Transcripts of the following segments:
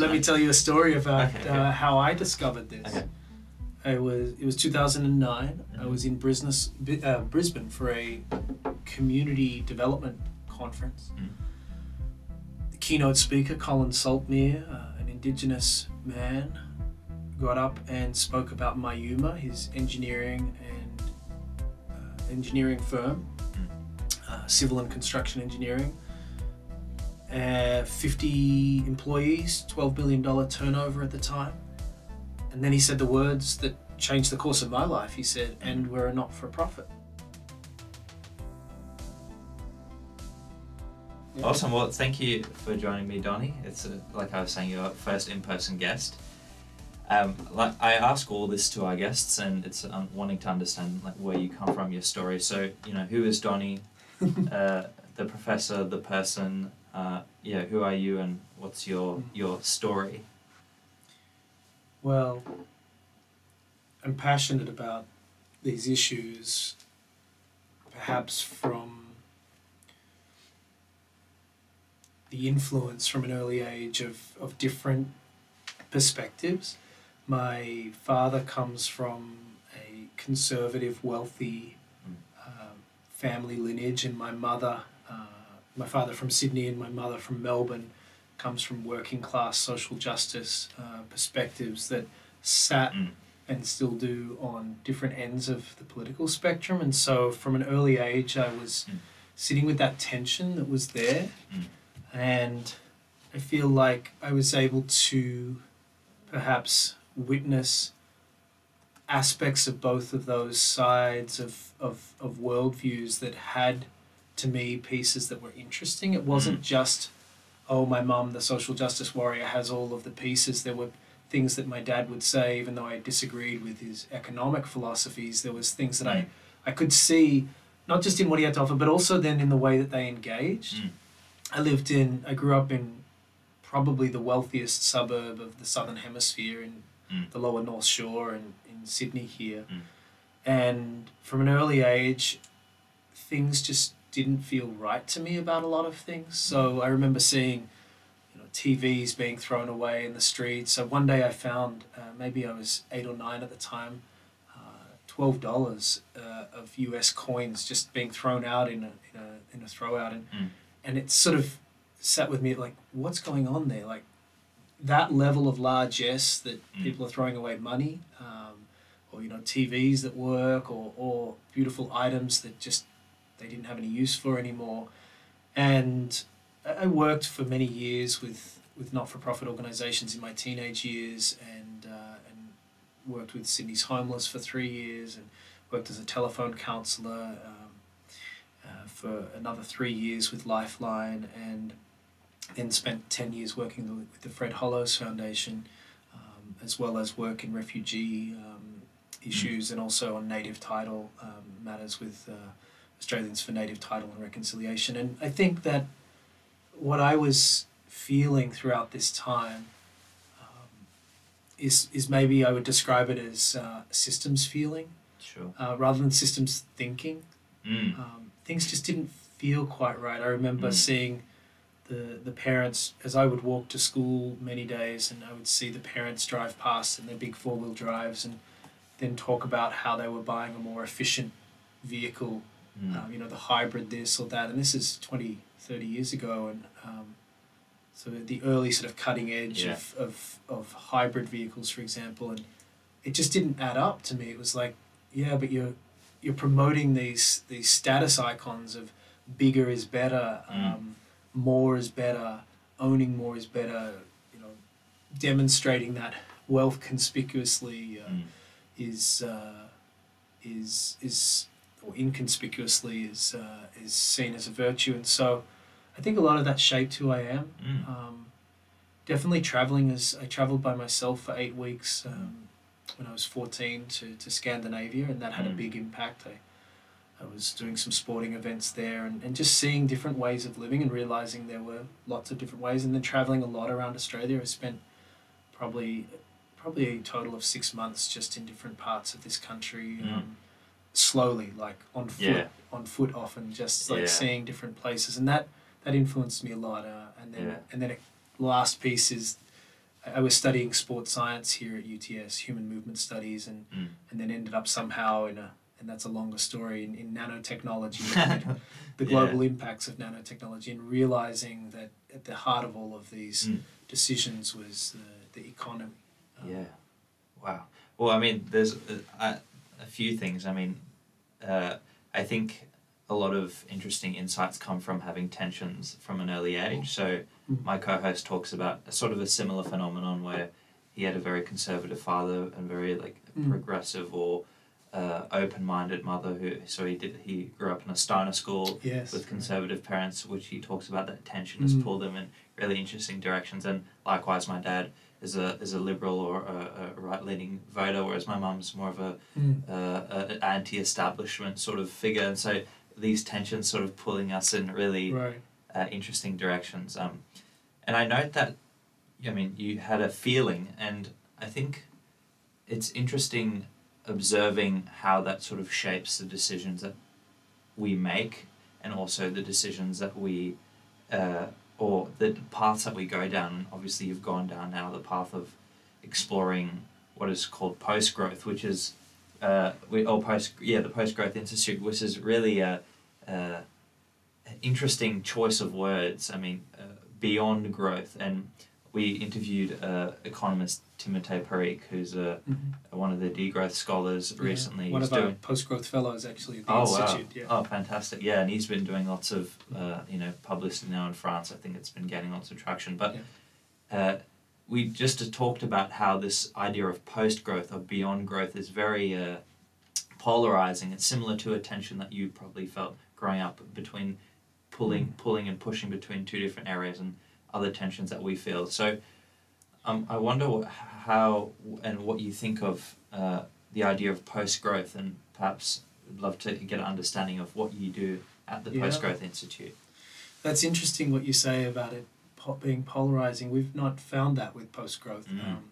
let me tell you a story about Okay, okay. Uh, how I discovered this. Okay. I was it was 2009. I Mhm. was in Brisbane, uh, Brisbane for a community development conference. Mm. The keynote speaker, Colin Saltmere, uh, an Indigenous man, got up and spoke about Myuma, his engineering and uh, engineering firm, uh, civil and construction engineering. Uh, 50 employees, $12 billion turnover at the time. And then he said the words that changed the course of my life. He said, and we're a not for profit. Awesome. Well, thank you for joining me, Donnie. It's a, like I was saying, your first in-person guest. Um, like I ask all this to our guests, and it's um, wanting to understand like where you come from, your story. So you know, who is Donnie? uh, the professor, the person. Uh, yeah, who are you, and what's your your story? Well, I'm passionate about these issues, perhaps from the influence from an early age of, of different perspectives. My father comes from a conservative, wealthy Mm. um, family lineage, and my mother, uh, my father from Sydney and my mother from Melbourne, comes from working class social justice uh, perspectives that sat Mm. and still do on different ends of the political spectrum. And so from an early age, I was Mm. sitting with that tension that was there. Mm. And I feel like I was able to perhaps witness aspects of both of those sides of, of, of worldviews that had to me pieces that were interesting. It wasn't just, oh, my mum, the social justice warrior, has all of the pieces. There were things that my dad would say, even though I disagreed with his economic philosophies. There was things that I, I could see, not just in what he had to offer, but also then in the way that they engaged. Mm. I lived in, I grew up in probably the wealthiest suburb of the southern hemisphere in Mm. the lower North Shore and in Sydney here. Mm. And from an early age, things just didn't feel right to me about a lot of things. So I remember seeing, you know, TVs being thrown away in the streets. So one day I found, uh, maybe I was eight or nine at the time, uh, twelve dollars uh, of U.S. coins just being thrown out in a in a in a throw out, and Mm. and it sort of sat with me like, what's going on there? Like that level of largesse that Mm. people are throwing away money, um, or you know TVs that work, or or beautiful items that just they didn't have any use for anymore, and I worked for many years with with not for profit organisations in my teenage years, and uh, and worked with Sydney's homeless for three years, and worked as a telephone counsellor. Um, uh, for another three years with Lifeline, and then spent 10 years working with the Fred Hollows Foundation, um, as well as work in refugee um, issues and also on native title um, matters with uh, Australians for Native Title and Reconciliation. And I think that what I was feeling throughout this time um, is, is maybe I would describe it as uh, systems feeling Sure. uh, rather than systems thinking Mm. um, things just didn't feel quite right. I remember Mm. seeing the the parents as I would walk to school many days, and I would see the parents drive past in their big four wheel drives, and then talk about how they were buying a more efficient vehicle, Mm. um, you know, the hybrid this or that, and this is 20, 30 years ago, and um, so the early sort of cutting edge Yeah. of, of of hybrid vehicles, for example, and it just didn't add up to me. It was like, yeah, but you're you're promoting these these status icons of bigger is better, Mm. um, more is better, owning more is better. You know, demonstrating that wealth conspicuously uh, Mm. is uh, is is or inconspicuously is uh, is seen as a virtue, and so I think a lot of that shaped who I am. Mm. Um, definitely traveling as I traveled by myself for eight weeks um, when I was 14 to, to Scandinavia, and that had a Mm. big impact. I, I was doing some sporting events there and, and just seeing different ways of living and realizing there were lots of different ways, and then traveling a lot around Australia. I spent probably probably a total of six months just in different parts of this country. Mm. Um, slowly like on foot Yeah. on foot often just like Yeah. seeing different places and that that influenced me a lot uh, and then Yeah. and then it last piece is I I was studying sports science here at UTS, human movement studies, and Mm. and then ended up somehow in a and that's a longer story in, in nanotechnology the global impacts of nanotechnology and realizing that at the heart of all of these Mm. decisions was the, the economy. Um, Yeah. Wow. Well, I mean, there's a, a, a few things. I mean, uh, I think a lot of interesting insights come from having tensions from an early age. So, Mm. my co host talks about a sort of a similar phenomenon where he had a very conservative father and very like Mm. progressive or uh, open-minded mother who so he did he grew up in a Steiner school Yes. with conservative parents, which he talks about that tension has Mm. pulled them in really interesting directions. And likewise, my dad is a is a liberal or a, a right leaning voter, whereas my mum's more of a, Mm. uh, a anti-establishment sort of figure. And so these tensions sort of pulling us in really Right. uh, interesting directions. Um, and I note that, I mean, you had a feeling, and I think it's interesting observing how that sort of shapes the decisions that we make, and also the decisions that we, uh, or the paths that we go down. Obviously, you've gone down now the path of exploring what is called post growth, which is, uh, we, or post, yeah, the post growth institute, which is really a, a interesting choice of words. I mean, uh, beyond growth, and we interviewed uh, economist Timothée Parrique, who's a, Mhm. one of the degrowth scholars Yeah. recently. One He's of our post growth fellows actually at the oh institute. wow, Yeah. oh fantastic, yeah, and he's been doing lots of uh, you know publicity now in France. I think it's been gaining lots of traction, but. Uh, we just talked about how this idea of post growth or beyond growth is very uh, polarizing. It's similar to a tension that you probably felt growing up between pulling, pulling and pushing between two different areas, and other tensions that we feel. So, um, I wonder wh- how and what you think of uh, the idea of post growth, and perhaps would love to get an understanding of what you do at the Yeah. Post Growth Institute. That's interesting what you say about it po- being polarizing. We've not found that with post growth. Mm. Um,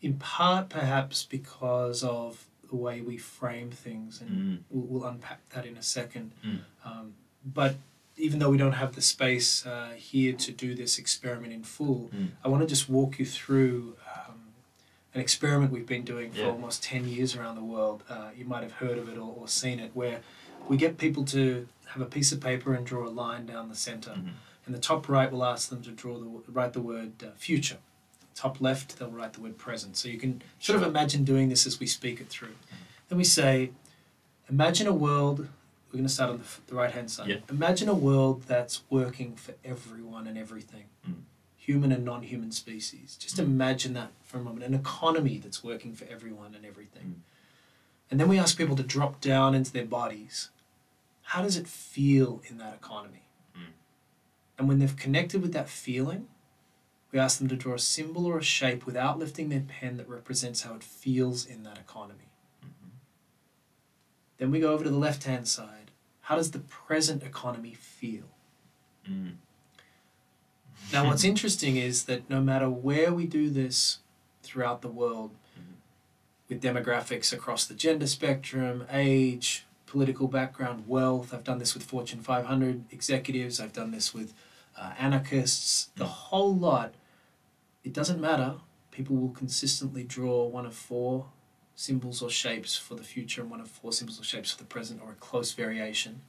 in part, perhaps because of the way we frame things, and Mm. we'll, we'll unpack that in a second. Mm. Um, but even though we don't have the space uh, here to do this experiment in full, Mm. I want to just walk you through um, an experiment we've been doing for Yeah. almost 10 years around the world. Uh, you might have heard of it or, or seen it, where we get people to have a piece of paper and draw a line down the center. Mhm. In the top right, we'll ask them to draw the write the word uh, future. Top left, they'll write the word present. So you can sort of imagine doing this as we speak it through. Then we say, imagine a world. We're going to start on the, the right hand side. Yeah. Imagine a world that's working for everyone and everything, Mm. human and non-human species. Just Mm. imagine that for a moment. An economy that's working for everyone and everything. Mm. And then we ask people to drop down into their bodies. How does it feel in that economy? Mm. And when they've connected with that feeling, we ask them to draw a symbol or a shape without lifting their pen that represents how it feels in that economy. Mhm. Then we go over to the left hand side. How does the present economy feel? Mm. Now, what's interesting is that no matter where we do this throughout the world, Mhm. with demographics across the gender spectrum, age, political background, wealth, I've done this with Fortune 500 executives, I've done this with uh, anarchists, the Mm. whole lot, it doesn't matter. People will consistently draw one of four symbols or shapes for the future and one of four symbols or shapes for the present, or a close variation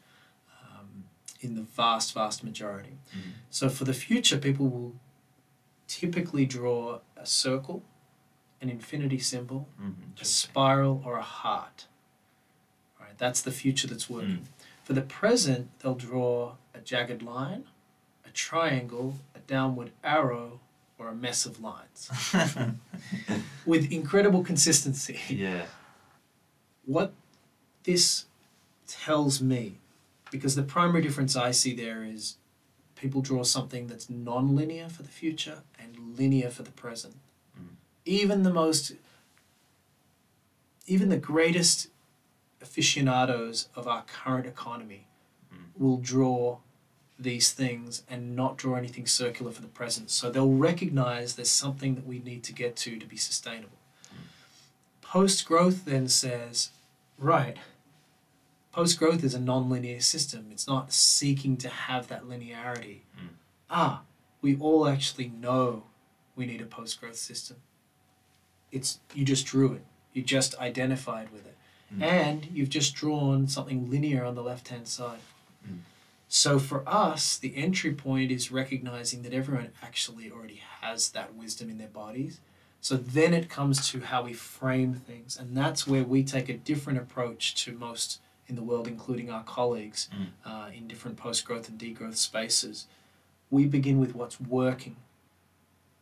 um, in the vast, vast majority. Mhm. So for the future, people will typically draw a circle, an infinity symbol, Mhm. a spiral, or a heart. All right, that's the future that's working. For the present, they'll draw a jagged line, a triangle, a downward arrow, or a mess of lines with incredible consistency. yeah. What this tells me, because the primary difference I see there is people draw something that's non-linear for the future and linear for the present. Mm. Even the most, even the greatest aficionados of our current economy Mm. will draw these things and not draw anything circular for the present. So they'll recognize there's something that we need to get to to be sustainable. Post growth then says, right, post growth is a non linear system. It's not seeking to have that linearity. Mm. Ah, we all actually know we need a post growth system. It's you just drew it. You just identified with it. Mm. And you've just drawn something linear on the left hand side. Mm. So for us, the entry point is recognizing that everyone actually already has that wisdom in their bodies. So then it comes to how we frame things. And that's where we take a different approach to most in the world, including our colleagues Mm. uh, in different post growth and degrowth spaces. We begin with what's working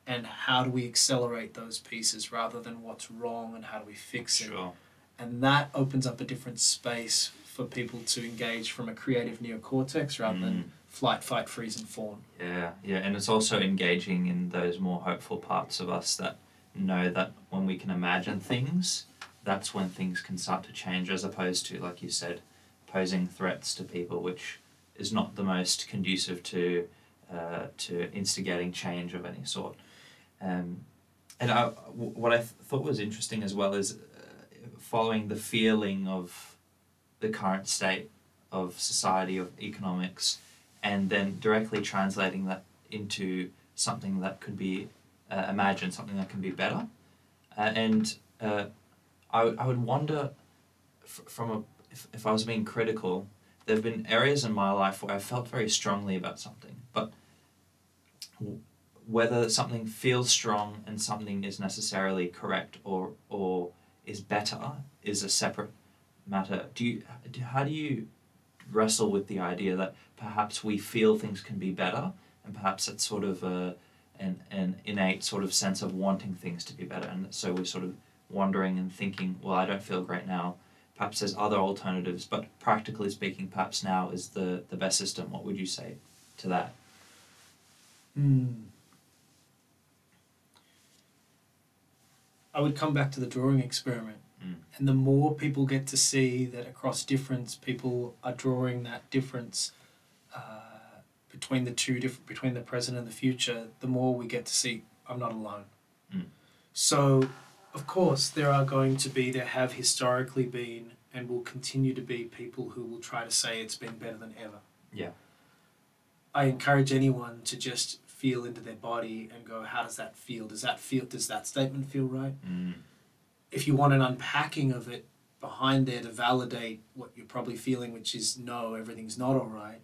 and how do we accelerate those pieces rather than what's wrong and how do we fix it. Sure. And that opens up a different space for people to engage from a creative neocortex rather Mm. than flight, fight, freeze, and fawn. Yeah, yeah, and it's also engaging in those more hopeful parts of us that know that when we can imagine things, that's when things can start to change, as opposed to, like you said, posing threats to people, which is not the most conducive to uh, to instigating change of any sort. Um, and I, what I th- thought was interesting as well is uh, following the feeling of the current state of society of economics and then directly translating that into something that could be uh, imagined, something that can be better. Uh, and uh, I, would- I would wonder f- from a, if, if I was being critical, there have been areas in my life where I felt very strongly about something, but w- whether something feels strong and something is necessarily correct or, or is better is a separate matter. Do you, how do you wrestle with the idea that perhaps we feel things can be better, and perhaps it's sort of a, an, an innate sort of sense of wanting things to be better, and so we're sort of wondering and thinking, well, I don't feel great now. Perhaps there's other alternatives, but practically speaking, perhaps now is the, the best system. What would you say to that? Hmm. I would come back to the drawing experiment. Mm. And the more people get to see that across difference, people are drawing that difference uh, between the two different between the present and the future, the more we get to see I'm not alone. Mm. So, of course, there are going to be, there have historically been, and will continue to be people who will try to say it's been better than ever. Yeah. I encourage anyone to just feel into their body and go, how does that feel? Does that feel? Does that statement feel right? Mm. If you want an unpacking of it behind there to validate what you're probably feeling, which is no, everything's not all right,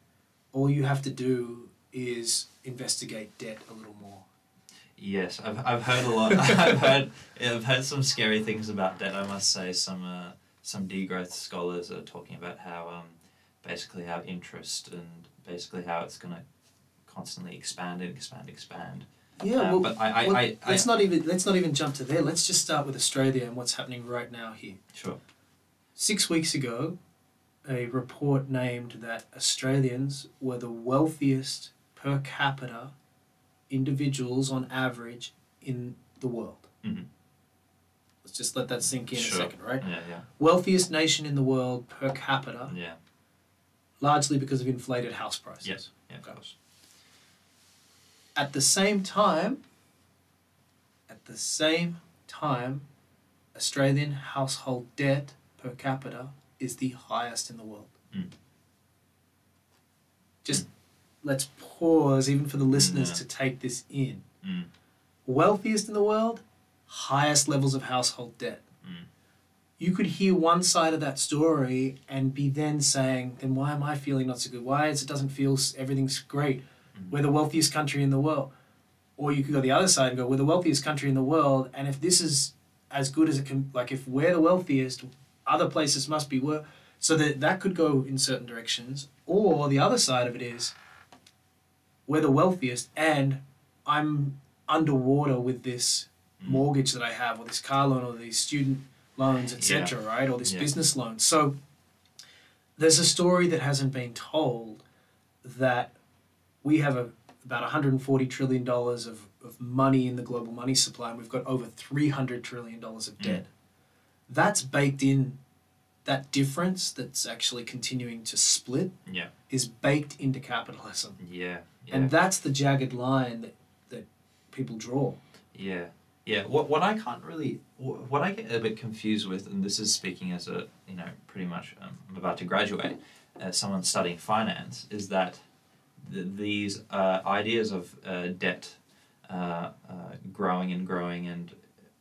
all you have to do is investigate debt a little more. Yes, I've, I've heard a lot. I've heard I've heard some scary things about debt. I must say, some uh, some degrowth scholars are talking about how um, basically how interest and basically how it's going to constantly expand and expand, expand. Yeah, Uh, well, but I, I, well, I, I, let's not even let's not even jump to there. Let's just start with Australia and what's happening right now here. sure. Six weeks ago, a report named that Australians were the wealthiest per capita individuals on average in the world. Mhm. Let's just let that sink in Sure. a second, right? Yeah, yeah, Wealthiest nation in the world per capita, yeah, largely because of inflated house prices. yes, yeah, of Okay. course. At the same time, at the same time, Australian household debt per capita is the highest in the world. Mm. Just let's pause, even for the listeners, Yeah. to take this in. Mm. Wealthiest in the world, highest levels of household debt. Mm. You could hear one side of that story and be then saying, then why am I feeling not so good? Why is it doesn't feel everything's great? Mm. We're the wealthiest country in the world. Or you could go the other side and go, we're the wealthiest country in the world, and if this is as good as it can, like if we're the wealthiest, other places must be worse. So that that could go in certain directions. Or the other side of it is, we're the wealthiest, and I'm underwater with this Mm. mortgage that I have, or this car loan, or these student loans, etc. Right, or this Yeah. business loan. So there's a story that hasn't been told that we have a, about 140 trillion dollars of, of money in the global money supply, and we've got over 300 trillion dollars of Mm. debt. That's baked in. That difference that's actually continuing to split Yeah, is baked into capitalism, yeah, yeah. and that's the jagged line that, that people draw. Yeah, yeah. What what I can't really what I get a bit confused with, and this is speaking as a you know pretty much um, I'm about to graduate, as someone studying finance, is that th- these uh, ideas of uh, debt uh, uh, growing and growing and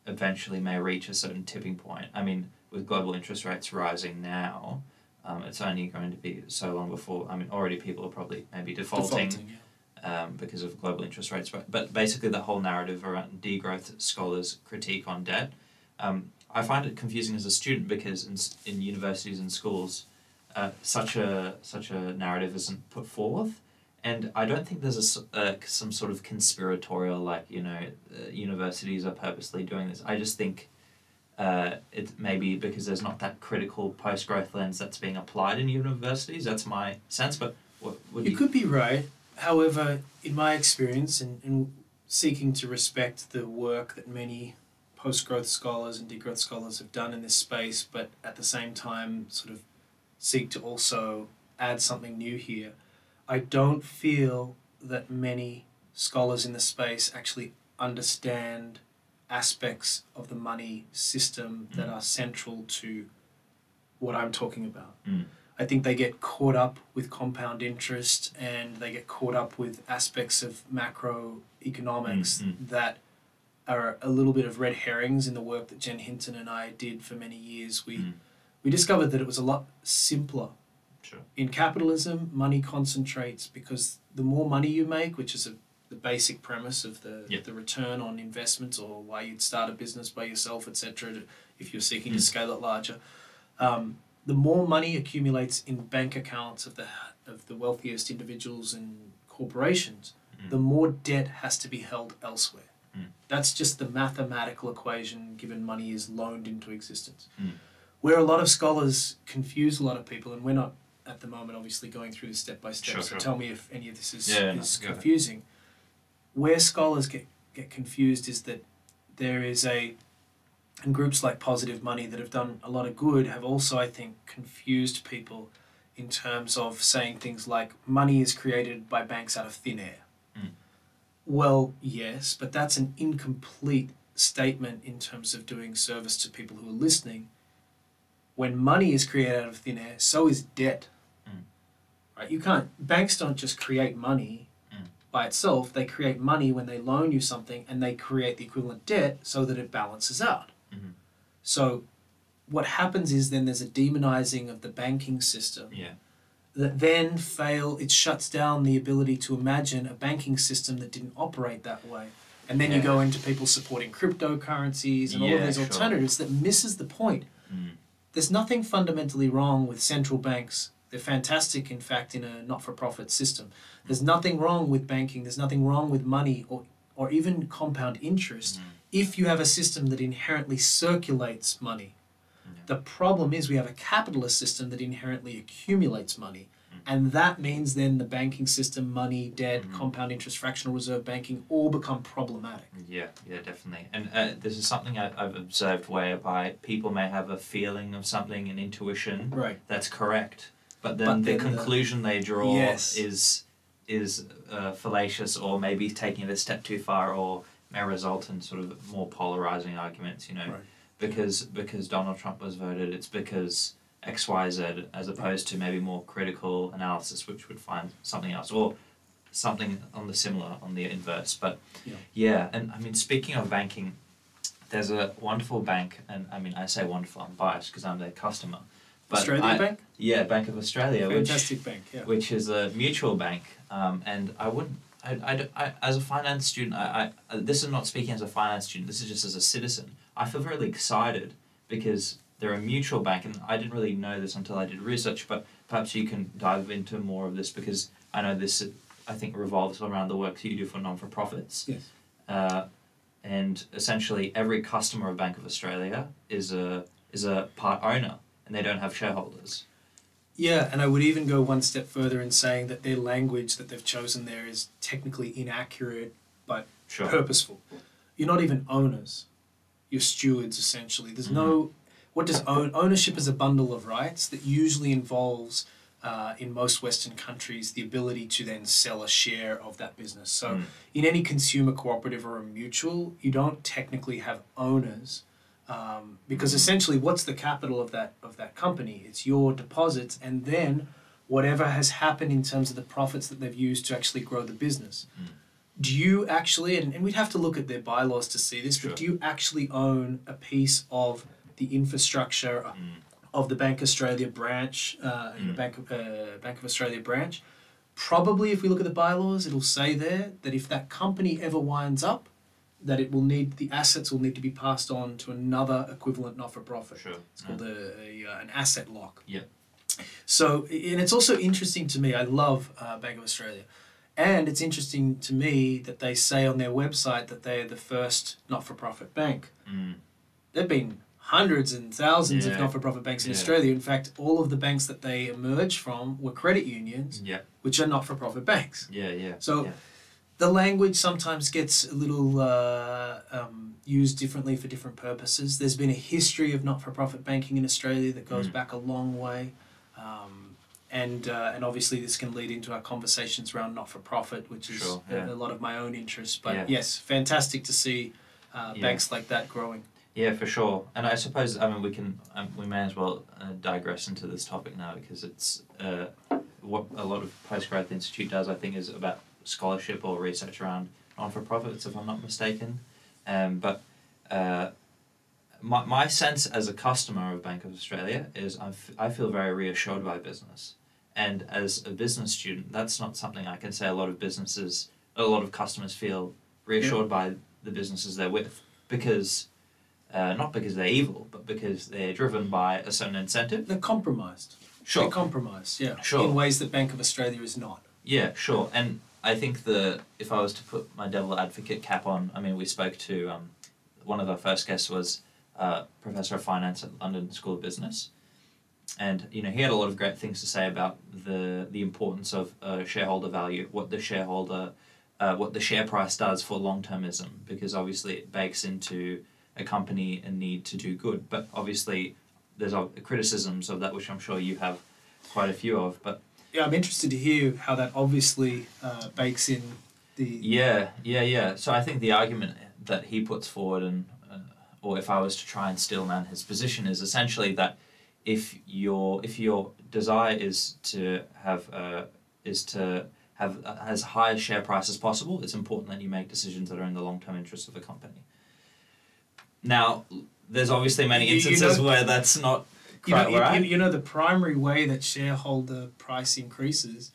eventually may reach a certain tipping point. I mean, with global interest rates rising now, um, it's only going to be so long before. I mean, already people are probably maybe defaulting, Defaulting, yeah. Um, because of global interest rates. But, but basically, the whole narrative around degrowth scholars' critique on debt, um, I find it confusing as a student because in, in universities and schools, uh, such a such a narrative isn't put forth. And I don't think there's a, uh, some sort of conspiratorial, like, you know, uh, universities are purposely doing this. I just think uh, it maybe because there's not that critical post growth lens that's being applied in universities. That's my sense. But what would You you? could be right. However, in my experience and, and seeking to respect the work that many post growth scholars and degrowth scholars have done in this space, but at the same time, sort of seek to also add something new here, I don't feel that many scholars in the space actually understand aspects of the money system that Mm. are central to what I'm talking about. Mm. I think they get caught up with compound interest and they get caught up with aspects of macroeconomics Mm, mm. that are a little bit of red herrings in the work that Jen Hinton and I did for many years. We Mm. we discovered that it was a lot simpler. Sure. In capitalism, money concentrates because the more money you make, which is a, the basic premise of the Yep. the return on investments or why you'd start a business by yourself, etc. If you're seeking to Mm. scale it larger, um, the more money accumulates in bank accounts of the of the wealthiest individuals and corporations, Mm. the more debt has to be held elsewhere. Mm. That's just the mathematical equation given money is loaned into existence. Mm. Where a lot of scholars confuse a lot of people, and we're not at the moment obviously going through this step by step, Sure, so sure. tell me if any of this is, Yeah, is confusing. Where scholars get, get confused is that there is a and groups like Positive Money that have done a lot of good have also, I think, confused people in terms of saying things like money is created by banks out of thin air. Mm. Well, yes, but that's an incomplete statement in terms of doing service to people who are listening. When money is created out of thin air, so is debt. Right? You can't banks don't just create money Mm. by itself. They create money when they loan you something and they create the equivalent debt so that it balances out. Mhm. So what happens is then there's a demonizing of the banking system Yeah. that then fail it shuts down the ability to imagine a banking system that didn't operate that way and then you go into people supporting cryptocurrencies and all of Yeah, these sure. alternatives that misses the point Mm. there's nothing fundamentally wrong with central banks they're fantastic in fact in a not-for-profit system there's nothing wrong with banking there's nothing wrong with money or or even compound interest Mm. if you have a system that inherently circulates money the problem is we have a capitalist system that inherently accumulates money. Mm. And that means then the banking system, money, debt, Mhm. compound interest, fractional reserve banking all become problematic. Yeah, yeah, definitely. And uh, this is something I, I've observed whereby people may have a feeling of something, an intuition Right. that's correct, but then But the then the- conclusion they draw Yes. is is uh, fallacious or maybe taking it a step too far or may result in sort of more polarizing arguments. You know, Right. because because Donald Trump was voted, it's because X Y Z, as opposed to maybe more critical analysis, which would find something else or something on the similar on the inverse. But Yeah. yeah, and I mean speaking of banking, there's a wonderful bank, and I mean I say wonderful, I'm biased because I'm their customer. But Australia I- Bank? Yeah, Bank of Australia, which Fantastic bank, yeah. which is a mutual bank, um, and I wouldn't. I, I, I, as a finance student, I, I, this is not speaking as a finance student. This is just as a citizen. I feel really excited because they're a mutual bank, and I didn't really know this until I did research. But perhaps you can dive into more of this because I know this. I think revolves around the work that you do for non for profits. Yes. Uh, and essentially, every customer of Bank of Australia is a is a part owner, and they don't have shareholders. Yeah, and I would even go one step further in saying that their language that they've chosen there is technically inaccurate Sure. purposeful. You're not even owners. You're stewards essentially. There's no what does own ownership is a bundle of rights that usually involves uh, in most Western countries the ability to then sell a share of that business. So Mm. in any consumer cooperative or a mutual, you don't technically have owners. Um, because essentially, what's the capital of that of that company? It's your deposits, and then whatever has happened in terms of the profits that they've used to actually grow the business. Mm. do you actually, and, and we'd have to look at their bylaws to see this, Sure. but do you actually own a piece of the infrastructure Mm. of the Bank Australia branch, uh, Mm. Bank of, uh, Bank of Australia branch? Probably, if we look at the bylaws, it'll say there that if that company ever winds up, that it will need the assets will need to be passed on to another equivalent not for profit. Sure. It's called a, a uh, an asset lock. Yeah. So, and it's also interesting to me. I love uh, Bank of Australia, and it's interesting to me that they say on their website that they are the first not-for-profit bank. Mm. There've been hundreds and thousands of not-for-profit banks in Yeah. Australia. In fact, all of the banks that they emerged from were credit unions, Yeah. which are not-for-profit banks. Yeah. Yeah. So yeah. The language sometimes gets a little uh, um, used differently for different purposes. There's been a history of not-for-profit banking in Australia that goes Mm. back a long way, um, and uh, and obviously this can lead into our conversations around not-for-profit, which is Sure, a- yeah. a, lot of my own interest. But Yeah. yes, fantastic to see uh, Yeah. banks like that growing. Yeah, for sure. And I suppose I mean we can um, we may as well uh, digress into this topic now because it's uh, what a lot of Post Growth Institute does. I think is about scholarship or research around non for profits, if I'm not mistaken. Um, but uh, my my sense as a customer of Bank of Australia is I, f- I feel very reassured by business, and as a business student, that's not something I can say a lot of businesses, a lot of customers feel reassured by the businesses they're with because uh, not because they're evil, but because they're driven by a certain incentive. They're compromised. They're compromised, yeah, Sure. in ways that Bank of Australia is not. Yeah, sure. And I think the if I was to put my devil advocate cap on, I mean, we spoke to um, one of our first guests was uh, professor of finance at London School of Business, and you know he had a lot of great things to say about the the importance of uh, shareholder value, what the shareholder, uh, what the share price does for long termism, because obviously it bakes into a company a need to do good, but obviously there's criticisms of that, which I'm sure you have quite a few of, but. Yeah, I'm interested to hear how that obviously uh, bakes in the Yeah, yeah, yeah. So I think the argument that he puts forward, and uh, or if I was to try and steel man his position, is essentially that if your if your desire is to have uh, is to have as high a share price as possible, it's important that you make decisions that are in the long term interest of the company. Now, there's obviously many You- you instances know- where that's not You know, you, right. you, you know, the primary way that shareholder price increases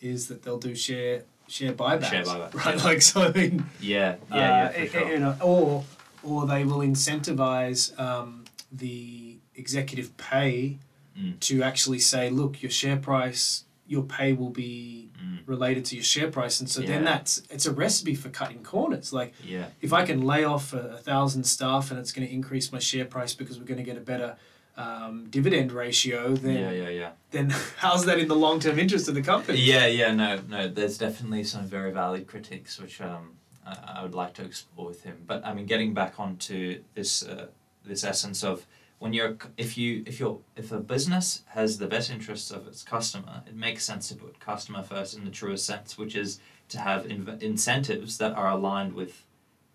is that they'll do share share buybacks. Share buyback, right? yeah. Like so, I mean, yeah, yeah, uh, yeah, for i- sure. you know, or or they will incentivize um, the executive pay Mm. to actually say, look, your share price, your pay will be Mm, related to your share price, and so then that's it's a recipe for cutting corners. Like yeah, if I can lay off a, a thousand staff and it's going to increase my share price because we're going to get a better um, dividend ratio, then yeah, yeah, yeah. then how's that in the long term interest of the company? Yeah, yeah, no, no. There's definitely some very valid critiques which um, I, I would like to explore with him. But I mean, getting back onto this uh, this essence of when you're if you if you're if a business has the best interests of its customer, it makes sense to put customer first in the truest sense, which is to have inv- incentives that are aligned with.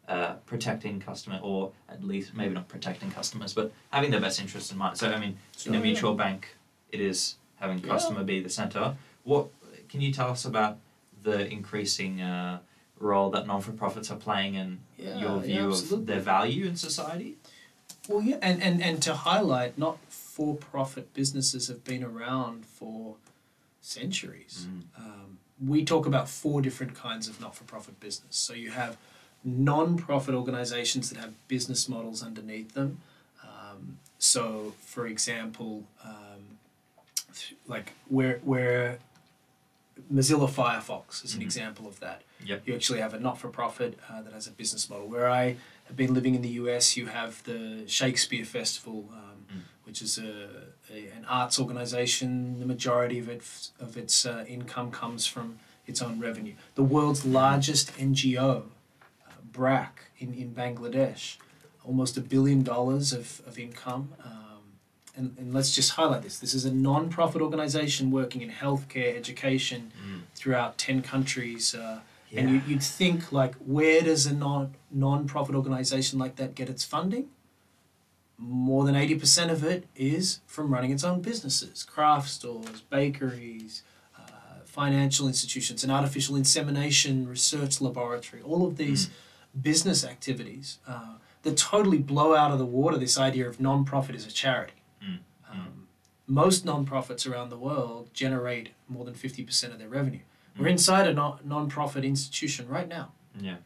Uh, protecting customer, or at least maybe not protecting customers, but having their best interests in mind. So, I mean, in a mutual bank, it is having Yeah. customer be the center. What can you tell us about the increasing uh, role that non for profits are playing in Yeah, your yeah, view of absolutely. their value in society? Well, yeah, and, and, and to highlight, not for profit businesses have been around for centuries. Um, we talk about four different kinds of not for profit business. So you have non profit organizations that have business models underneath them. Um, so, for example, um, th- like where, where Mozilla Firefox is an Mhm. example of that. Yep. You actually have a not for profit uh, that has a business model. Where I have been living in the US, you have the Shakespeare Festival, um, Mm. which is a, a, an arts organization. The majority of, it, of its uh, income comes from its own revenue. The world's largest NGO, BRAC, in, in Bangladesh, almost a billion dollars of, of income. Um, and, and let's just highlight this this is a non profit organization working in healthcare, education Mm. throughout 10 countries. Uh, Yeah. and you, you'd think, like, where does a non non profit organization like that get its funding? More than 80% of it is from running its own businesses craft stores, bakeries, uh, financial institutions, an artificial insemination research laboratory, all of these business activities uh, that totally blow out of the water this idea of non-profit as a charity. Mm. Um, most non-profits around the world generate more than 50% of their revenue. We're Mm. inside a non- non-profit institution right now, Yeah.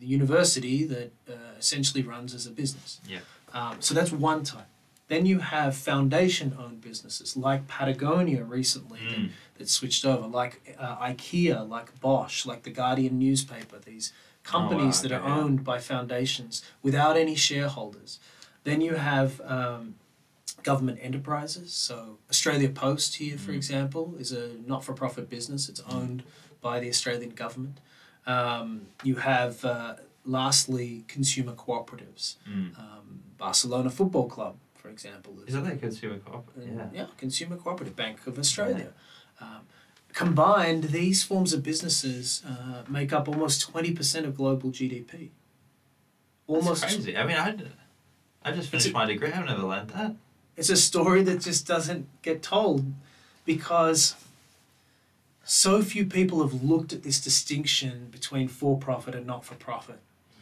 the university that uh, essentially runs as a business. Yeah. Um, so that's one type. Then you have foundation-owned businesses like Patagonia recently that Mm. that switched over, like uh, IKEA, like Bosch, like the Guardian newspaper, these companies that Oh, okay, are yeah. owned by foundations without any shareholders. Then you have um, government enterprises. So Australia Post here, for Mm. example, is a not-for-profit business. It's owned by the Australian government. Um, you have, uh, lastly, consumer cooperatives. Mm. Um, Barcelona Football Club, for example, Is that a consumer co-op? uh, Yeah. Consumer Cooperative Bank of Australia. Um, combined, these forms of businesses uh, make up almost 20% of global GDP. Almost. That's crazy. I mean, I, I just finished a- my degree. I've never learned that. It's a story that just doesn't get told because so few people have looked at this distinction between for profit and not for profit.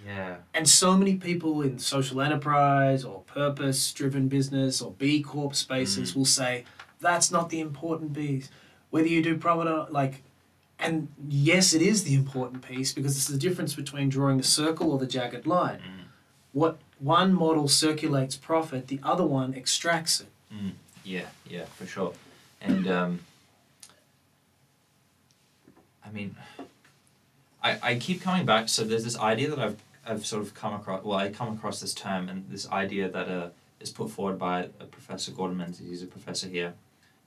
Yeah. And so many people in social enterprise or purpose driven business or B Corp spaces will say, that's not the important piece. Whether you do profit or like, and yes, it is the important piece because it's the difference between drawing the circle or the jagged line. Mm. What one model circulates profit, the other one extracts it. Mm. Yeah. Yeah. For sure. And um, I mean, I I keep coming back. So there's this idea that I've I've sort of come across. Well, I come across this term and this idea that uh, is put forward by a Professor Gordon Menzies. He's a professor here,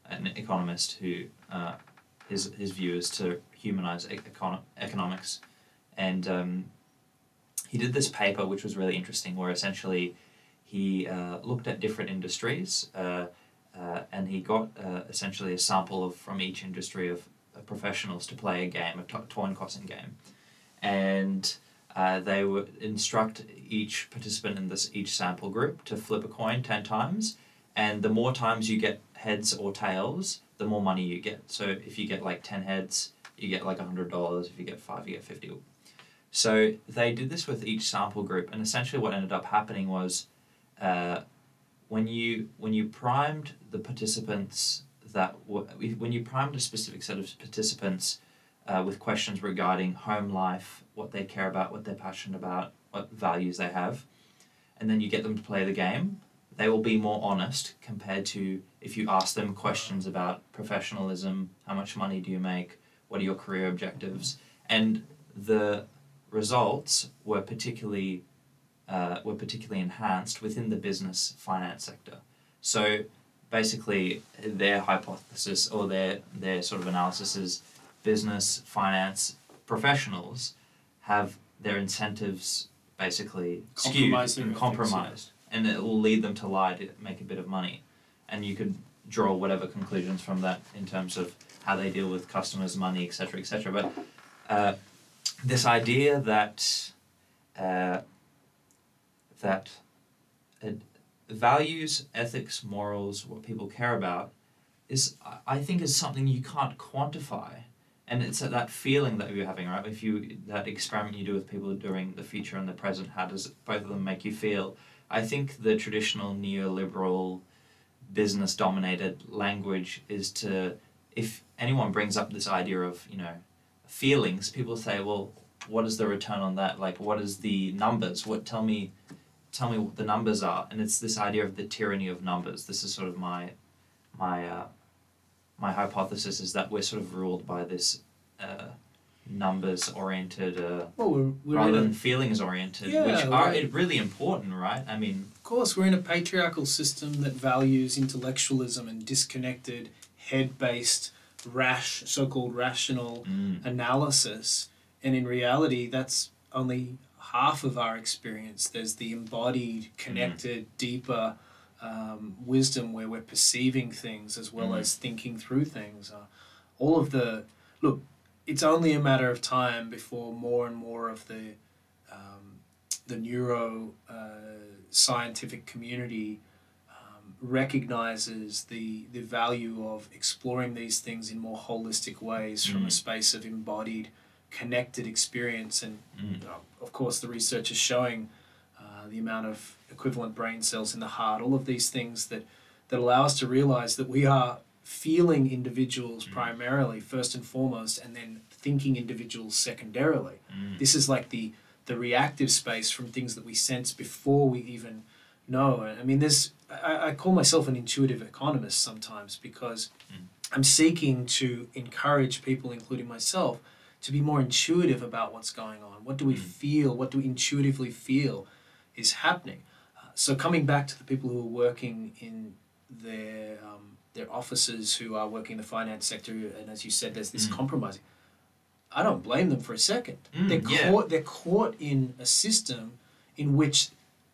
an economist who uh, his his view is to humanize e- econo- economics, and um, he did this paper which was really interesting, where essentially he uh, looked at different industries. Uh, uh, and he got uh, essentially a sample of from each industry of, of professionals to play a game, a to- and crossing game, and uh, they would instruct each participant in this each sample group to flip a coin ten times, and the more times you get heads or tails, the more money you get. So if you get like ten heads, you get like hundred dollars. If you get five, you get fifty. So they did this with each sample group, and essentially what ended up happening was. Uh, when you when you primed the participants that w- when you primed a specific set of participants uh, with questions regarding home life, what they care about, what they're passionate about, what values they have, and then you get them to play the game, they will be more honest compared to if you ask them questions about professionalism, how much money do you make, what are your career objectives, and the results were particularly uh, were particularly enhanced within the business finance sector. So basically, their hypothesis or their their sort of analysis is business finance professionals have their incentives basically skewed and compromised, and it will lead them to lie to make a bit of money, and you could draw whatever conclusions from that in terms of how they deal with customers, money, etc., etc. But uh, this idea that uh, that uh, values, ethics, morals, what people care about, is I- think is something you can't quantify, and it's that feeling that you're having, right? If you that experiment you do with people during the future and the present, how does both of them make you feel? I think the traditional neoliberal, business-dominated language is to, if anyone brings up this idea of you know, feelings, people say, well, what is the return on that? Like, what is the numbers? What tell me, tell me what the numbers are. And it's this idea of the tyranny of numbers. This is sort of my, my, uh, my hypothesis is that we're sort of ruled by this, uh, numbers oriented, uh, Well, we're, we're rather a, than feelings oriented, Yeah, which are really important, right? I mean, of course, we're in a patriarchal system that values intellectualism and disconnected, head-based, rash, so-called rational mm, analysis. And in reality, that's only half of our experience. There's the embodied, connected, deeper um, wisdom where we're perceiving things as well Mhm. as thinking through things. Uh, all of the look, it's only a matter of time before more and more of the um, the neuro uh, scientific community um, recognizes the the value of exploring these things in more holistic ways from a Mm. space of embodied, connected experience. And Mm. uh, of course, the research is showing uh, the amount of equivalent brain cells in the heart. All of these things that that allow us to realize that we are feeling individuals Mm. primarily, first and foremost, and then thinking individuals secondarily. Mm. This is like the the reactive space from things that we sense before we even know. I mean, there's I, I call myself an intuitive economist sometimes because Mm. I'm seeking to encourage people, including myself, to be more intuitive about what's going on. What do we Mm. feel? What do we intuitively feel is happening? Uh, so coming back to the people who are working in their um, their officers who are working in the finance sector, and as you said, there's this Mm. compromising. I don't blame them for a second. Mm, they're yeah. caught. They're caught in a system in which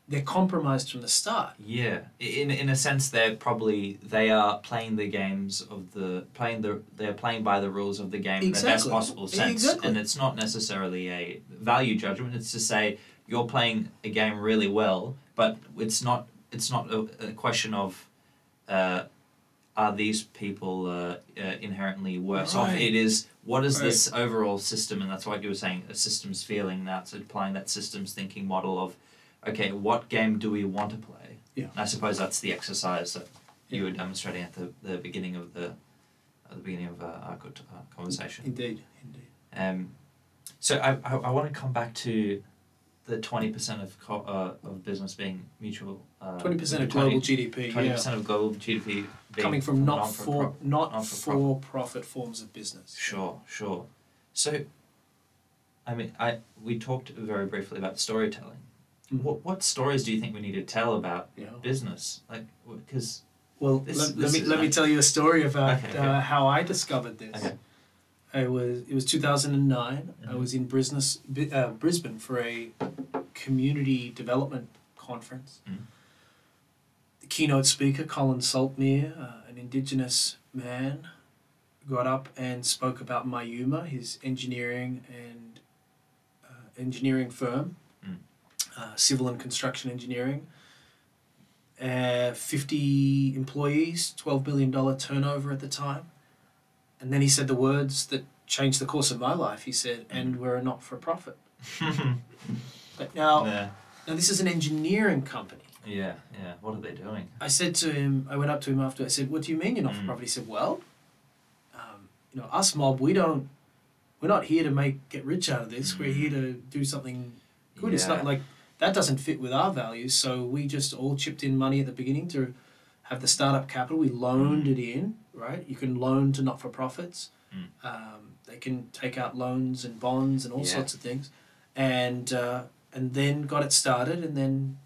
they're compromised from the start. Yeah, in in a sense, they're probably they are playing the games of the playing the they're playing by the rules of the game in the best possible sense, Exactly. and it's not necessarily a value judgment. It's to say you're playing a game really well, but it's not it's not a, a question of. Uh, are these people uh, uh, inherently worse off? It is what is Right. this overall system, and that's what you were saying. A systems feeling. That's applying that systems thinking model of okay, what game do we want to play? Yeah. And I suppose that's the exercise that you were demonstrating at the, the beginning of the at the beginning of uh, our good uh, conversation. Indeed, indeed. Um, so I, I, I want to come back to the twenty percent of co- uh, of business being mutual. Uh, Twenty percent of global GDP. Twenty yeah. percent of global GDP coming from not non-for- not non-for-profit. for profit forms of business. Sure, sure. So, I mean, I we talked very briefly about storytelling. Mhm. What what stories do you think we need to tell about Yeah. business? Like, because Well, This- let, this let me let me tell you a story about Okay, okay. Uh, how I discovered this. Okay. I was it was two thousand and nine. I Mhm. was in Brisbane, uh, Brisbane for a community development conference. Mhm. Keynote speaker, Colin Saltmere, uh, an Indigenous man, got up and spoke about Myuma, his engineering and uh, engineering firm, Mm. uh, civil and construction engineering. Uh, 50 employees, $12 billion turnover at the time. And then he said the words that changed the course of my life. He said, and we're a not for profit. But now, yeah, now, this is an engineering company. Yeah, yeah. What are they doing? I said to him, I went up to him after, I said, What do you mean you're not for Mm. profit? He said, Well, um, you know, us mob, we don't, we're not here to make, get rich out of this. We're Mm. here to do something good. It's not like that doesn't fit with our values. So we just all chipped in money at the beginning to have the startup capital. We loaned Mm. it in, right? You can loan to not for profits. Mm. Um, they can take out loans and bonds and all Yeah. sorts of things, and uh, and then got it started, and then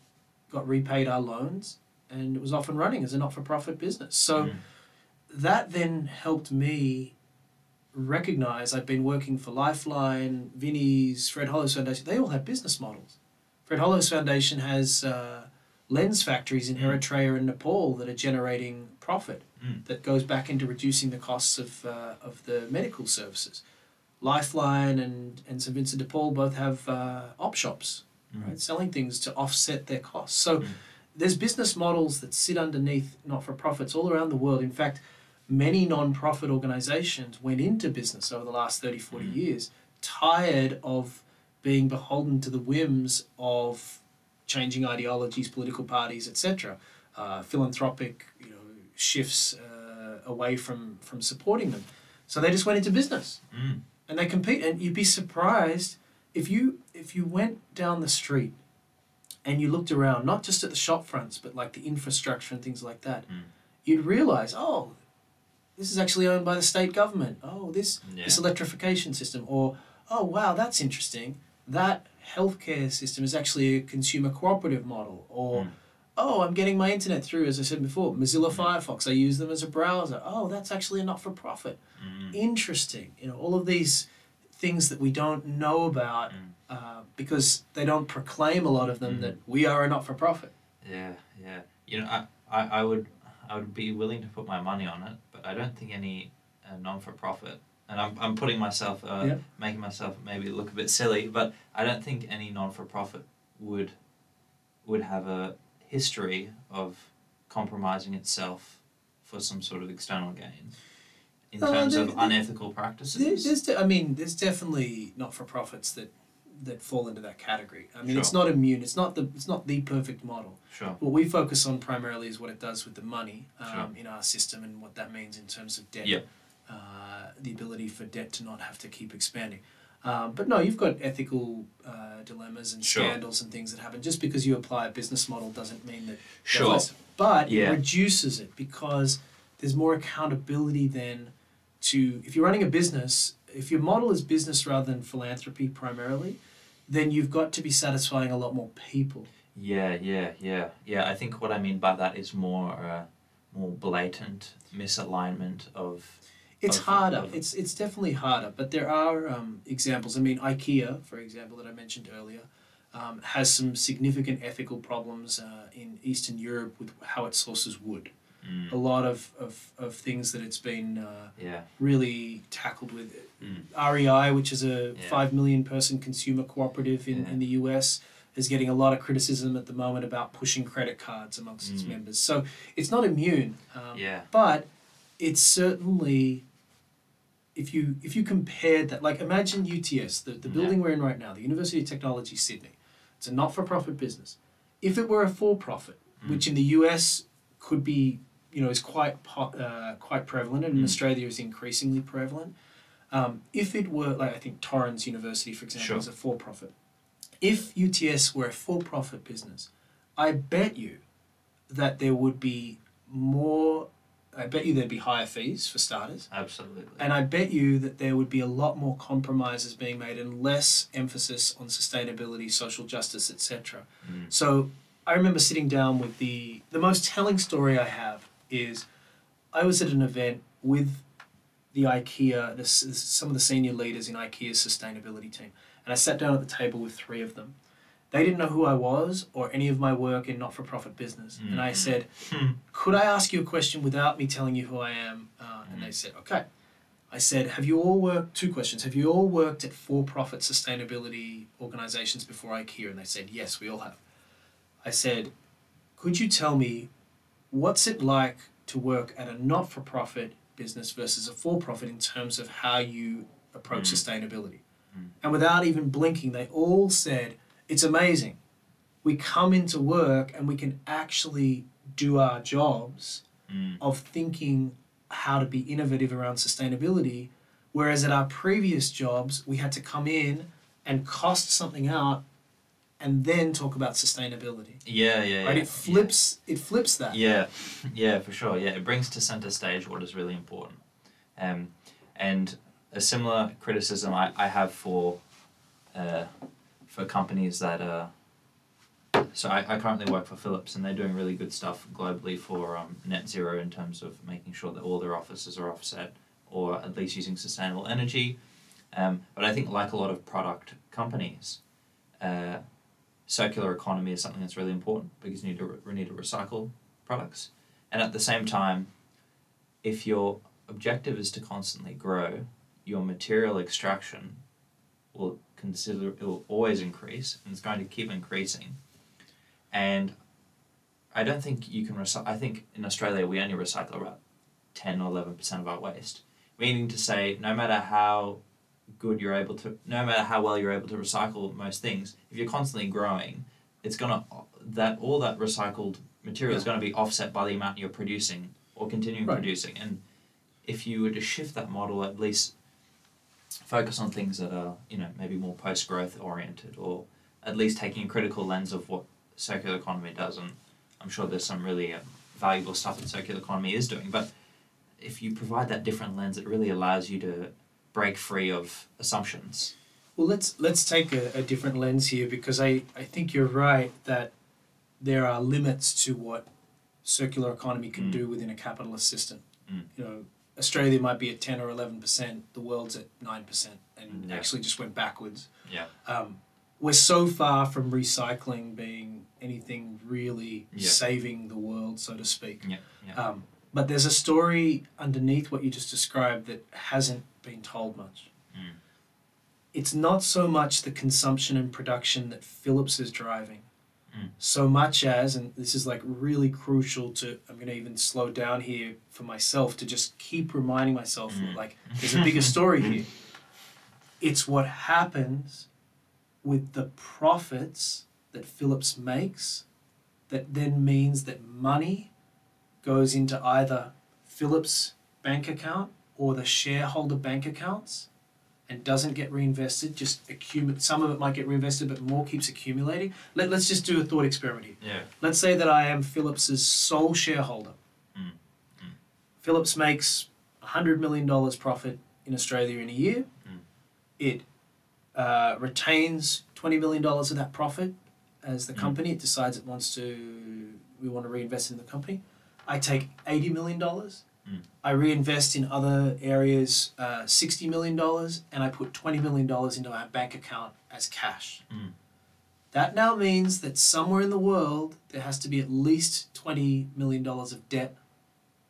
got repaid our loans, and it was off and running as a not for profit business. So Mm. that then helped me recognize I'd been working for Lifeline, Vinnie's, Fred Hollows Foundation. They all have business models. Fred Hollows Foundation has uh, lens factories in Mm. Eritrea and Nepal that are generating profit Mm. that goes back into reducing the costs of, uh, of the medical services. Lifeline and, and St Vincent de Paul both have uh, op shops, Mm. right, selling things to offset their costs. So Mm. there's business models that sit underneath not for profits all around the world. In fact, many non-profit organizations went into business over the last 30 40 Mm. years tired of being beholden to the whims of changing ideologies political parties etc uh, philanthropic you know shifts uh, away from from supporting them so they just went into business Mm. and they compete and you'd be surprised if you if you went down the street and you looked around not just at the shop fronts but like the infrastructure and things like that Mm. you'd realize oh this is actually owned by the state government oh this Yeah. this electrification system or oh wow that's interesting that healthcare system is actually a consumer cooperative model or Mm. oh i'm getting my internet through as i said before mozilla Mm. firefox i use them as a browser oh that's actually a not-for-profit Mm. interesting you know all of these things that we don't know about Mm. uh, because they don't proclaim a lot of them Mm. that we are a not-for-profit Yeah, yeah. You know, I, I, I would I would be willing to put my money on it, but I don't think any uh, non for profit. And I'm, I'm putting myself uh, Yeah. making myself maybe look a bit silly, but I don't think any non for profit would would have a history of compromising itself for some sort of external gain in Uh, terms there- of unethical practices? There's, de- I mean, there's definitely not for profits that that fall into that category. I mean, it's not immune. It's not the it's not the perfect model. sure. What we focus on primarily is what it does with the money um, Sure. in our system and what that means in terms of debt. Yep. Uh, the ability for debt to not have to keep expanding. Um, but no, you've got ethical uh, dilemmas and Sure. scandals and things that happen. Just because you apply a business model doesn't mean that Sure. less. But Yeah. it reduces it because there's more accountability then to if you're running a business, if your model is business rather than philanthropy primarily, then you've got to be satisfying a lot more people. Yeah, yeah, yeah, yeah. I think what I mean by that is more, uh, more blatant misalignment of. It's Of- harder. of- It's it's definitely harder, but there are um, examples. I mean, IKEA, for example, that I mentioned earlier, um, has some significant ethical problems uh, in Eastern Europe with how it sources wood. Mm, A lot of, of, of things that it's been uh, yeah. really tackled with. Mm. REI, which is a Yeah. five million person consumer cooperative in, Yeah. in the US, is getting a lot of criticism at the moment about pushing credit cards amongst its Mm. members. So it's not immune. Um, Yeah. but it's certainly if you if you compared that like imagine UTS the, the Yeah. building we're in right now the University of Technology Sydney it's a not-for-profit business if it were a for-profit Mm. which in the US could be you know is quite po- uh, quite prevalent and in Mm. Australia is increasingly prevalent um, if it were like I think Torrens University for example Sure. is a for-profit if UTS were a for-profit business I bet you that there would be more I bet you there'd be higher fees for starters. Absolutely. And I bet you that there would be a lot more compromises being made and less emphasis on sustainability, social justice, etc. Mm. So I remember sitting down with the the most telling story I have is I was at an event with the IKEA, the, some of the senior leaders in IKEA's sustainability team, and I sat down at the table with three of them. They didn't know who I was or any of my work in not-for-profit business, and I Mhm. said, Hmm. could I ask you a question without me telling you who I am? Uh, and they said, okay. I said, have you all worked, two questions, have you all worked at for profit sustainability organizations before IKEA? And they said, yes, we all have. I said, could you tell me what's it like to work at a not for profit business versus a for profit in terms of how you approach Mm. sustainability? Mm. And without even blinking, they all said, it's amazing. We come into work and we can actually do our jobs Mm. of thinking how to be innovative around sustainability. Whereas at our previous jobs, we had to come in and cost something out and then talk about sustainability. Yeah, yeah, yeah. It flips it flips that. Yeah, yeah, for sure. Yeah, it brings to center stage what is really important. Um, and a similar criticism I, I have for uh, for companies that are. so I, I currently work for Philips and they're doing really good stuff globally for um, net zero in terms of making sure that all their offices are offset or at least using sustainable energy. Um, but I think like a lot of product companies, uh, circular economy is something that's really important because you need to we need to recycle products, and at the same time, if your objective is to constantly grow, your material extraction will consider it will always increase and it's going to keep increasing, and I don't think you can recycle. I think in Australia we only recycle about ten or eleven percent of our waste, meaning to say no matter how good you're able to no matter how well you're able to recycle most things if you're constantly growing it's gonna that all that recycled material is going to be offset by the amount you're producing or continuing Right. producing. And if you were to shift that model at least focus on things that are you know maybe more post growth oriented or at least taking a critical lens of what circular economy does. And i'm sure there's some really um, valuable stuff that circular economy is doing. But if you provide that different lens it really allows you to break free of assumptions Well, let's let's take a, a different lens here because I, I think you're right that there are limits to what circular economy can Mm. do within a capitalist system. Mm. You know, Australia might be at ten or eleven percent, the world's at nine percent, and Mm, yeah. actually just went backwards. Yeah. Um, we're so far from recycling being anything really Yeah. saving the world, so to speak. Yeah, yeah. Um, but there's a story underneath what you just described that hasn't been told much. Mm. It's not so much the consumption and production that Philips is driving, Mm. So much as, and this is like really crucial to, I'm going to even slow down here for myself to just keep reminding myself, Mm. like, there's a bigger story here. It's what happens with the profits that Philips makes that then means that money goes into either Philips' bank account or the shareholder bank accounts and doesn't get reinvested, just accumulate some of it might get reinvested, but more keeps accumulating. Let, let's just do a thought experiment here. Yeah. Let's say that I am Philips's sole shareholder. Mm, mm. Philips makes $100 million profit in Australia in a year. Mm. It uh, retains $20 million of that profit as the Mm. company. It decides it wants to, we want to reinvest in the company. I take $80 million. Mm. I reinvest in other areas uh, $60 million and I put $20 million into our bank account as cash. Mm. That now means that somewhere in the world there has to be at least $20 million of debt.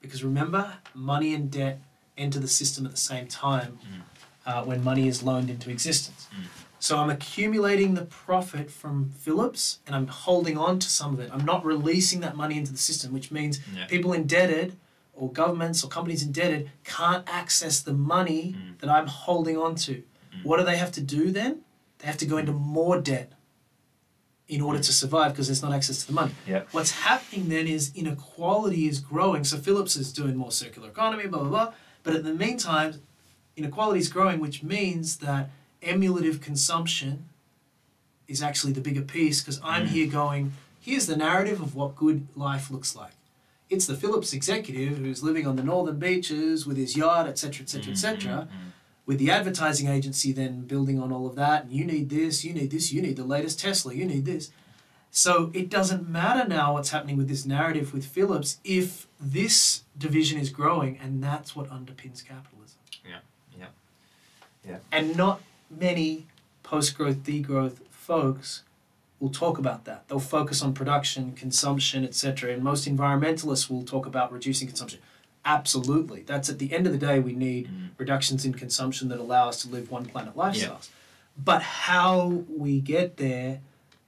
Because remember, money and debt enter the system at the same time Mm. uh, when money is loaned into existence. Mm. So I'm accumulating the profit from Philips and I'm holding on to some of it. I'm not releasing that money into the system, which means Yeah. people indebted or governments or companies indebted can't access the money Mm. that I'm holding on to. Mm. What do they have to do then? They have to go into more debt in order to survive because there's not access to the money. Yep. What's happening then is inequality is growing. So Philips is doing more circular economy, blah blah blah. But in the meantime, inequality is growing, which means that emulative consumption is actually the bigger piece because I'm Mm. here going, here's the narrative of what good life looks like. It's the Philips executive who's living on the northern beaches with his yacht, etc., etc., etc. With the advertising agency then building on all of that, and you need this, you need this, you need the latest Tesla, you need this. So it doesn't matter now what's happening with this narrative with Philips if this division is growing, and that's what underpins capitalism. Yeah, yeah, yeah. And not many post growth, degrowth folks will talk about that. They'll focus on production, consumption, etc. And most environmentalists will talk about reducing consumption. Absolutely. That's at the end of the day, we need Mm. reductions in consumption that allow us to live one planet lifestyles. But how we get there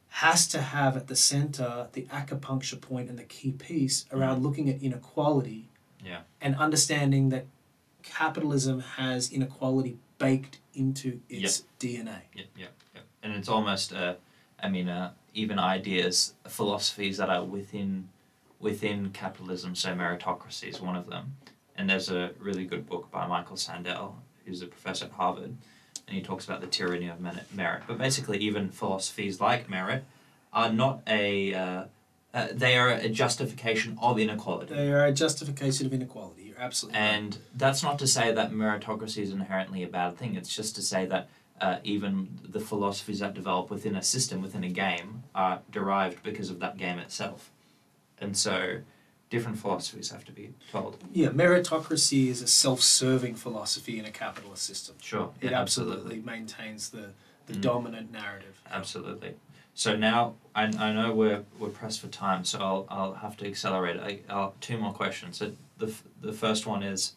has to have at the center the acupuncture point and the key piece around looking at inequality Yeah. and understanding that capitalism has inequality baked into its DNA. Yep, yep, yep. And it's almost, uh, I mean, uh, even ideas, philosophies that are within within capitalism. So meritocracy is one of them. And there's a really good book by Michael Sandel, who's a professor at Harvard, and he talks about the tyranny of merit. But basically, even philosophies like merit are not a uh, uh, they are a justification of inequality. They are a justification of inequality. You're absolutely right. And that's not to say that meritocracy is inherently a bad thing. It's just to say that uh, even the philosophies that develop within a system, within a game, are derived because of that game itself. And so different philosophies have to be told. Yeah, meritocracy is a self-serving philosophy in a capitalist system. Sure. It yeah, absolutely, maintains the, the Mm. dominant narrative. Absolutely. So now I, I know we're, we're pressed for time, so I'll, I'll have to accelerate. I, I'll, two more questions. So the, the first one is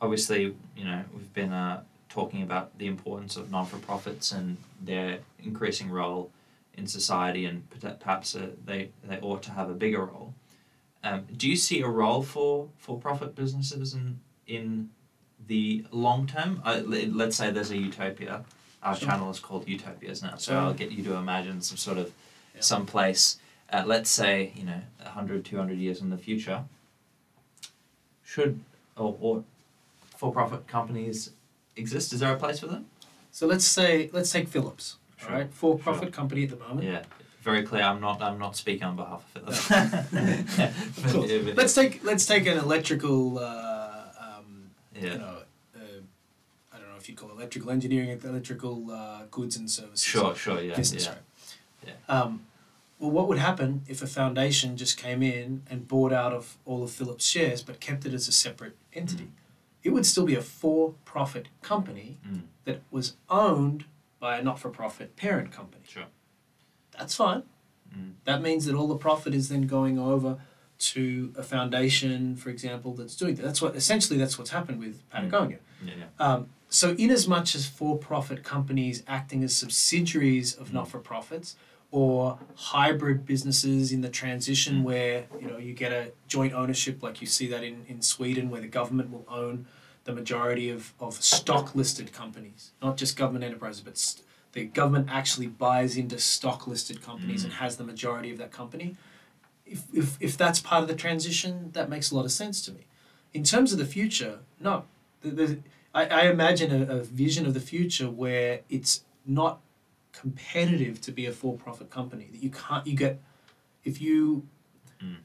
obviously, you know, we've been uh, talking about the importance of non for profits and their increasing role in society, and perhaps uh, they, they ought to have a bigger role. Um, do you see a role for for profit businesses in, in the long term? Uh, let's say there's a utopia. Our Sure. channel is called Utopias now, so Sure. I'll get you to imagine some sort of Yeah. some place, uh, let's say, you know, 100, 200 years in the future. Should or, or for profit companies exist? Is there a place for them? So let's say let's take Philips, Sure, all right, for-profit company at the moment. Yeah, very clear. I'm not. I'm not speaking on behalf of Of Philips. course. Yeah, Let's take let's take an electrical, uh, um, you yeah. know, uh, I don't know if you call it electrical engineering, electrical uh, goods and services. Sure, sure, yeah, business, yeah. right? Um, well, what would happen if a foundation just came in and bought out of all of Philips' shares but kept it as a separate entity? It would still be a for-profit company Mm. that was owned by a not-for-profit parent company. Sure. That's fine. Mm. That means that all the profit is then going over to a foundation, for example, that's doing that. That's what essentially that's what's happened with Patagonia. Yeah, yeah. Um, so, in as much as for profit companies acting as subsidiaries of Mm. Not for profits, or hybrid businesses in the transition where you know you get a joint ownership like you see that in, in Sweden where the government will own the majority of, of stock listed companies not just government enterprises but st- the government actually buys into stock listed companies Mm. and has the majority of that company. If, if, if that's part of the transition that makes a lot of sense to me. In terms of the future no. I, I imagine a, a vision of the future where it's not competitive to be a for-profit company that you can't you get if you Mm.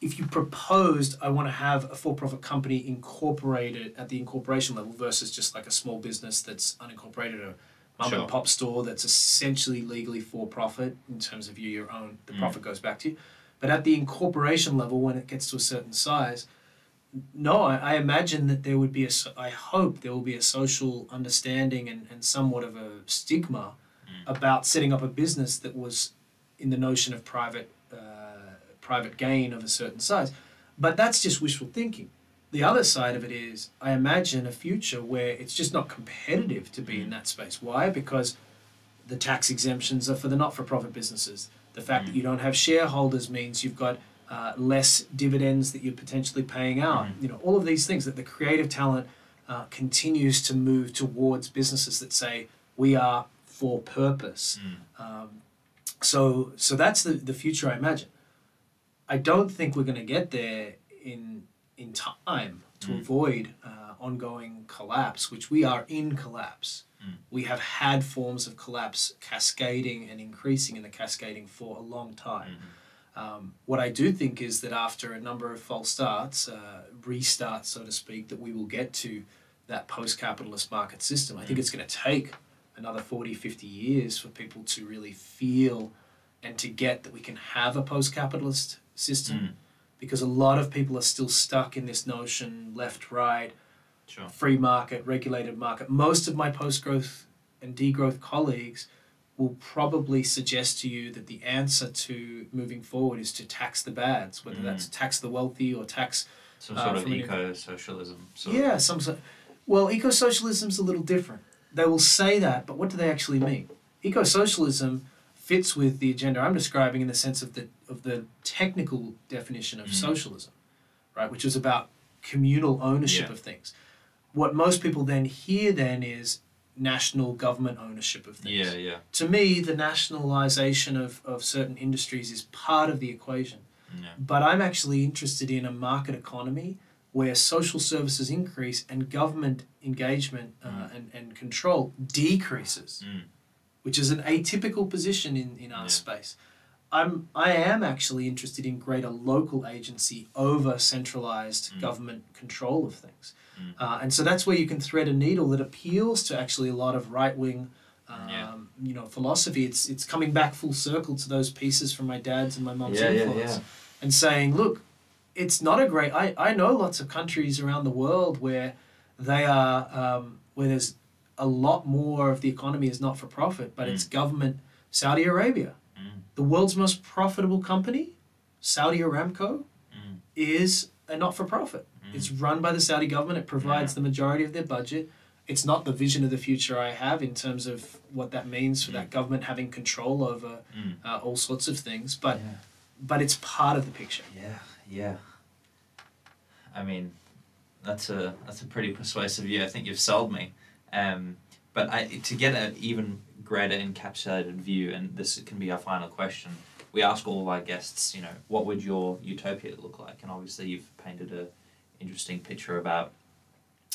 if you proposed i want to have a for-profit company incorporated at the incorporation level versus just like a small business that's unincorporated a mom Sure. and pop store that's essentially legally for profit in terms of you your own the Mm. profit goes back to you but at the incorporation level when it gets to a certain size no I, I imagine that there would be a, I hope there will be a social understanding and, and somewhat of a stigma. About setting up a business that was in the notion of private uh, private gain of a certain size. But that's just wishful thinking. The other side of it is i imagine a future where it's just not competitive to be in that space. Why? Because the tax exemptions are for the not-for-profit businesses. The fact that Mm. you don't have shareholders means you've got uh, less dividends that you're potentially paying out. Mm. you know all of these things that the creative talent uh, continues to move towards businesses that say we are for purpose Mm. um, so so that's the, the future I imagine. I don't think we're going to get there in in time to Mm. avoid uh, ongoing collapse, which we are in collapse. Mm. We have had forms of collapse cascading and increasing in the cascading for a long time. Mhm. Um, what I do think is that after a number of false starts, uh, restarts, so to speak, that we will get to that post capitalist market system. I think Mm. it's going to take another 40, 50 years for people to really feel and to get that we can have a post capitalist system Mm. because a lot of people are still stuck in this notion left, right, Sure. free market, regulated market. Most of my post growth and degrowth colleagues will probably suggest to you that the answer to moving forward is to tax the bads, whether Mm. that's tax the wealthy or tax. Some Uh, sort of eco socialism. Yeah, some sort. Well, eco socialism's a little different. They will say that, but what do they actually mean? Eco socialism fits with the agenda I'm describing in the sense of the of the technical definition of Mm. socialism, right? Which is about communal ownership Yeah. of things. What most people then hear then is national government ownership of things. Yeah, yeah. To me, the nationalization of, of certain industries is part of the equation. Yeah. But I'm actually interested in a market economy where social services increase and government engagement uh, Mm. and, and control decreases, Mm. which is an atypical position in, in our Yeah. space. I'm, I am actually interested in greater local agency over centralized Mm. government control of things. Mm. Uh, and so that's where you can thread a needle that appeals to actually a lot of right wing. Um, Yeah. You know, philosophy. It's it's coming back full circle to those pieces from my dad's and my mom's Yeah, influence and saying, look, it's not a great. I, I know lots of countries around the world where they are um, where there's a lot more of the economy is not for profit, but it's government. Saudi Arabia, Mm. the world's most profitable company, Saudi Aramco, Mm. is a not for profit. Mm. It's run by the Saudi government. It provides Yeah. the majority of their budget. It's not the vision of the future I have in terms of what that means for Mm. that government having control over Mm. uh, all sorts of things. But yeah. but it's part of the picture. Yeah, yeah. I mean, that's a that's a pretty persuasive view. I think you've sold me. Um, but I to get an even greater encapsulated view, and this can be our final question. We ask all of our guests, you know, what would your utopia look like? And obviously, you've painted a interesting picture about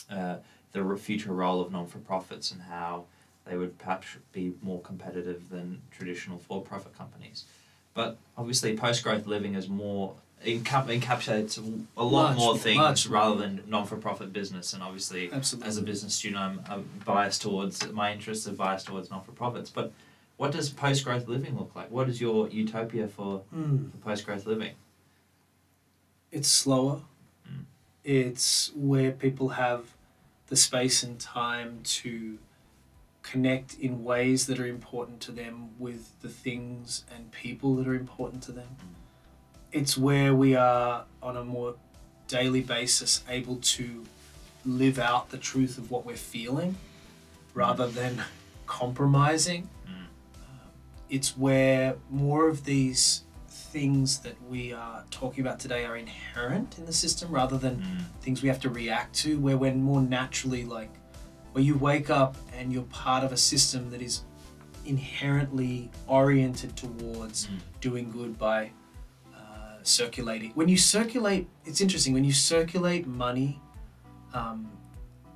uh, the future role of non for profits and how they would perhaps be more competitive than traditional for profit companies. But obviously, post growth living is more encap- encapsulates a lot Much more things more. rather than non for profit business. And obviously, Absolutely. as a business student, I'm, I'm biased towards my interests are biased towards non for profits. But what does post growth living look like? What is your utopia for, Mm. for post growth living? It's slower. Mm. It's where people have the space and time to connect in ways that are important to them with the things and people that are important to them. It's where we are on a more daily basis able to live out the truth of what we're feeling rather than compromising. Mm. it's where more of these things that we are talking about today are inherent in the system rather than Mm. things we have to react to where we're more naturally like where you wake up and you're part of a system that is inherently oriented towards Mm. doing good by circulating when you circulate it's interesting when you circulate money um,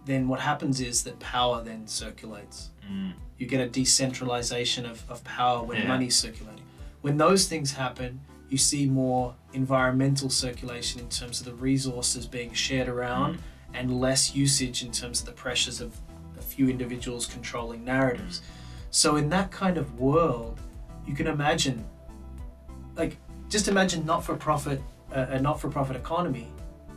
then what happens is that power then circulates Mm. you get a decentralization of, of power when Yeah. money's circulating. When those things happen, you see more environmental circulation in terms of the resources being shared around and less usage in terms of the pressures of a few individuals controlling narratives. So, in that kind of world, you can imagine, just imagine not for profit, uh, a not for profit economy.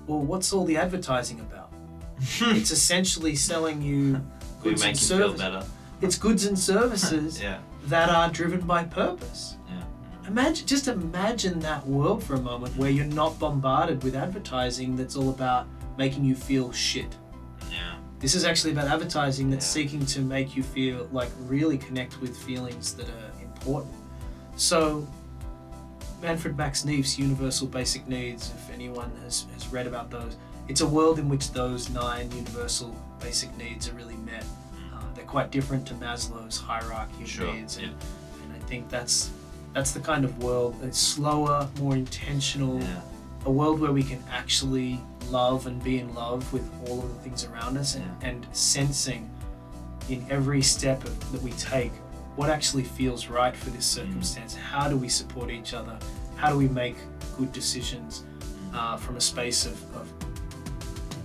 Well, what's all the advertising about? it's essentially selling you goods make and you feel services. better. It's goods and services yeah. that are driven by purpose. Yeah. Imagine, just imagine that world for a moment where you're not bombarded with advertising that's all about making you feel shit. Yeah. This is actually about advertising that's Yeah. seeking to make you feel like really connect with feelings that are important. So, Manfred Max Neef's Universal Basic Needs, if anyone has, has read about those, it's a world in which those nine universal basic needs are really met. Uh, they're quite different to Maslow's hierarchy of Sure, needs, and, yeah. and I think that's that's the kind of world that's slower, more intentional, Yeah. a world where we can actually love and be in love with all of the things around us and, Yeah. and sensing in every step that we take what actually feels right for this Mm. circumstance. How do we support each other? How do we make good decisions Mm. uh, from a space of, of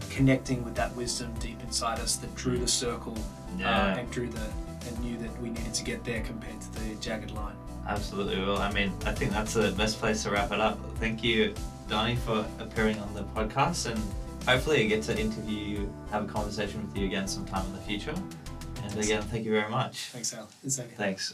connecting with that wisdom deep inside us that drew the circle Yeah. uh, and drew the and knew that we needed to get there compared to the jagged line. Absolutely. Well, I mean, I think that's the best place to wrap it up. Thank you, Donnie, for appearing on the podcast, and hopefully I get to interview you, have a conversation with you again sometime in the future. And again, thank you very much. Thanks, Al. Thanks.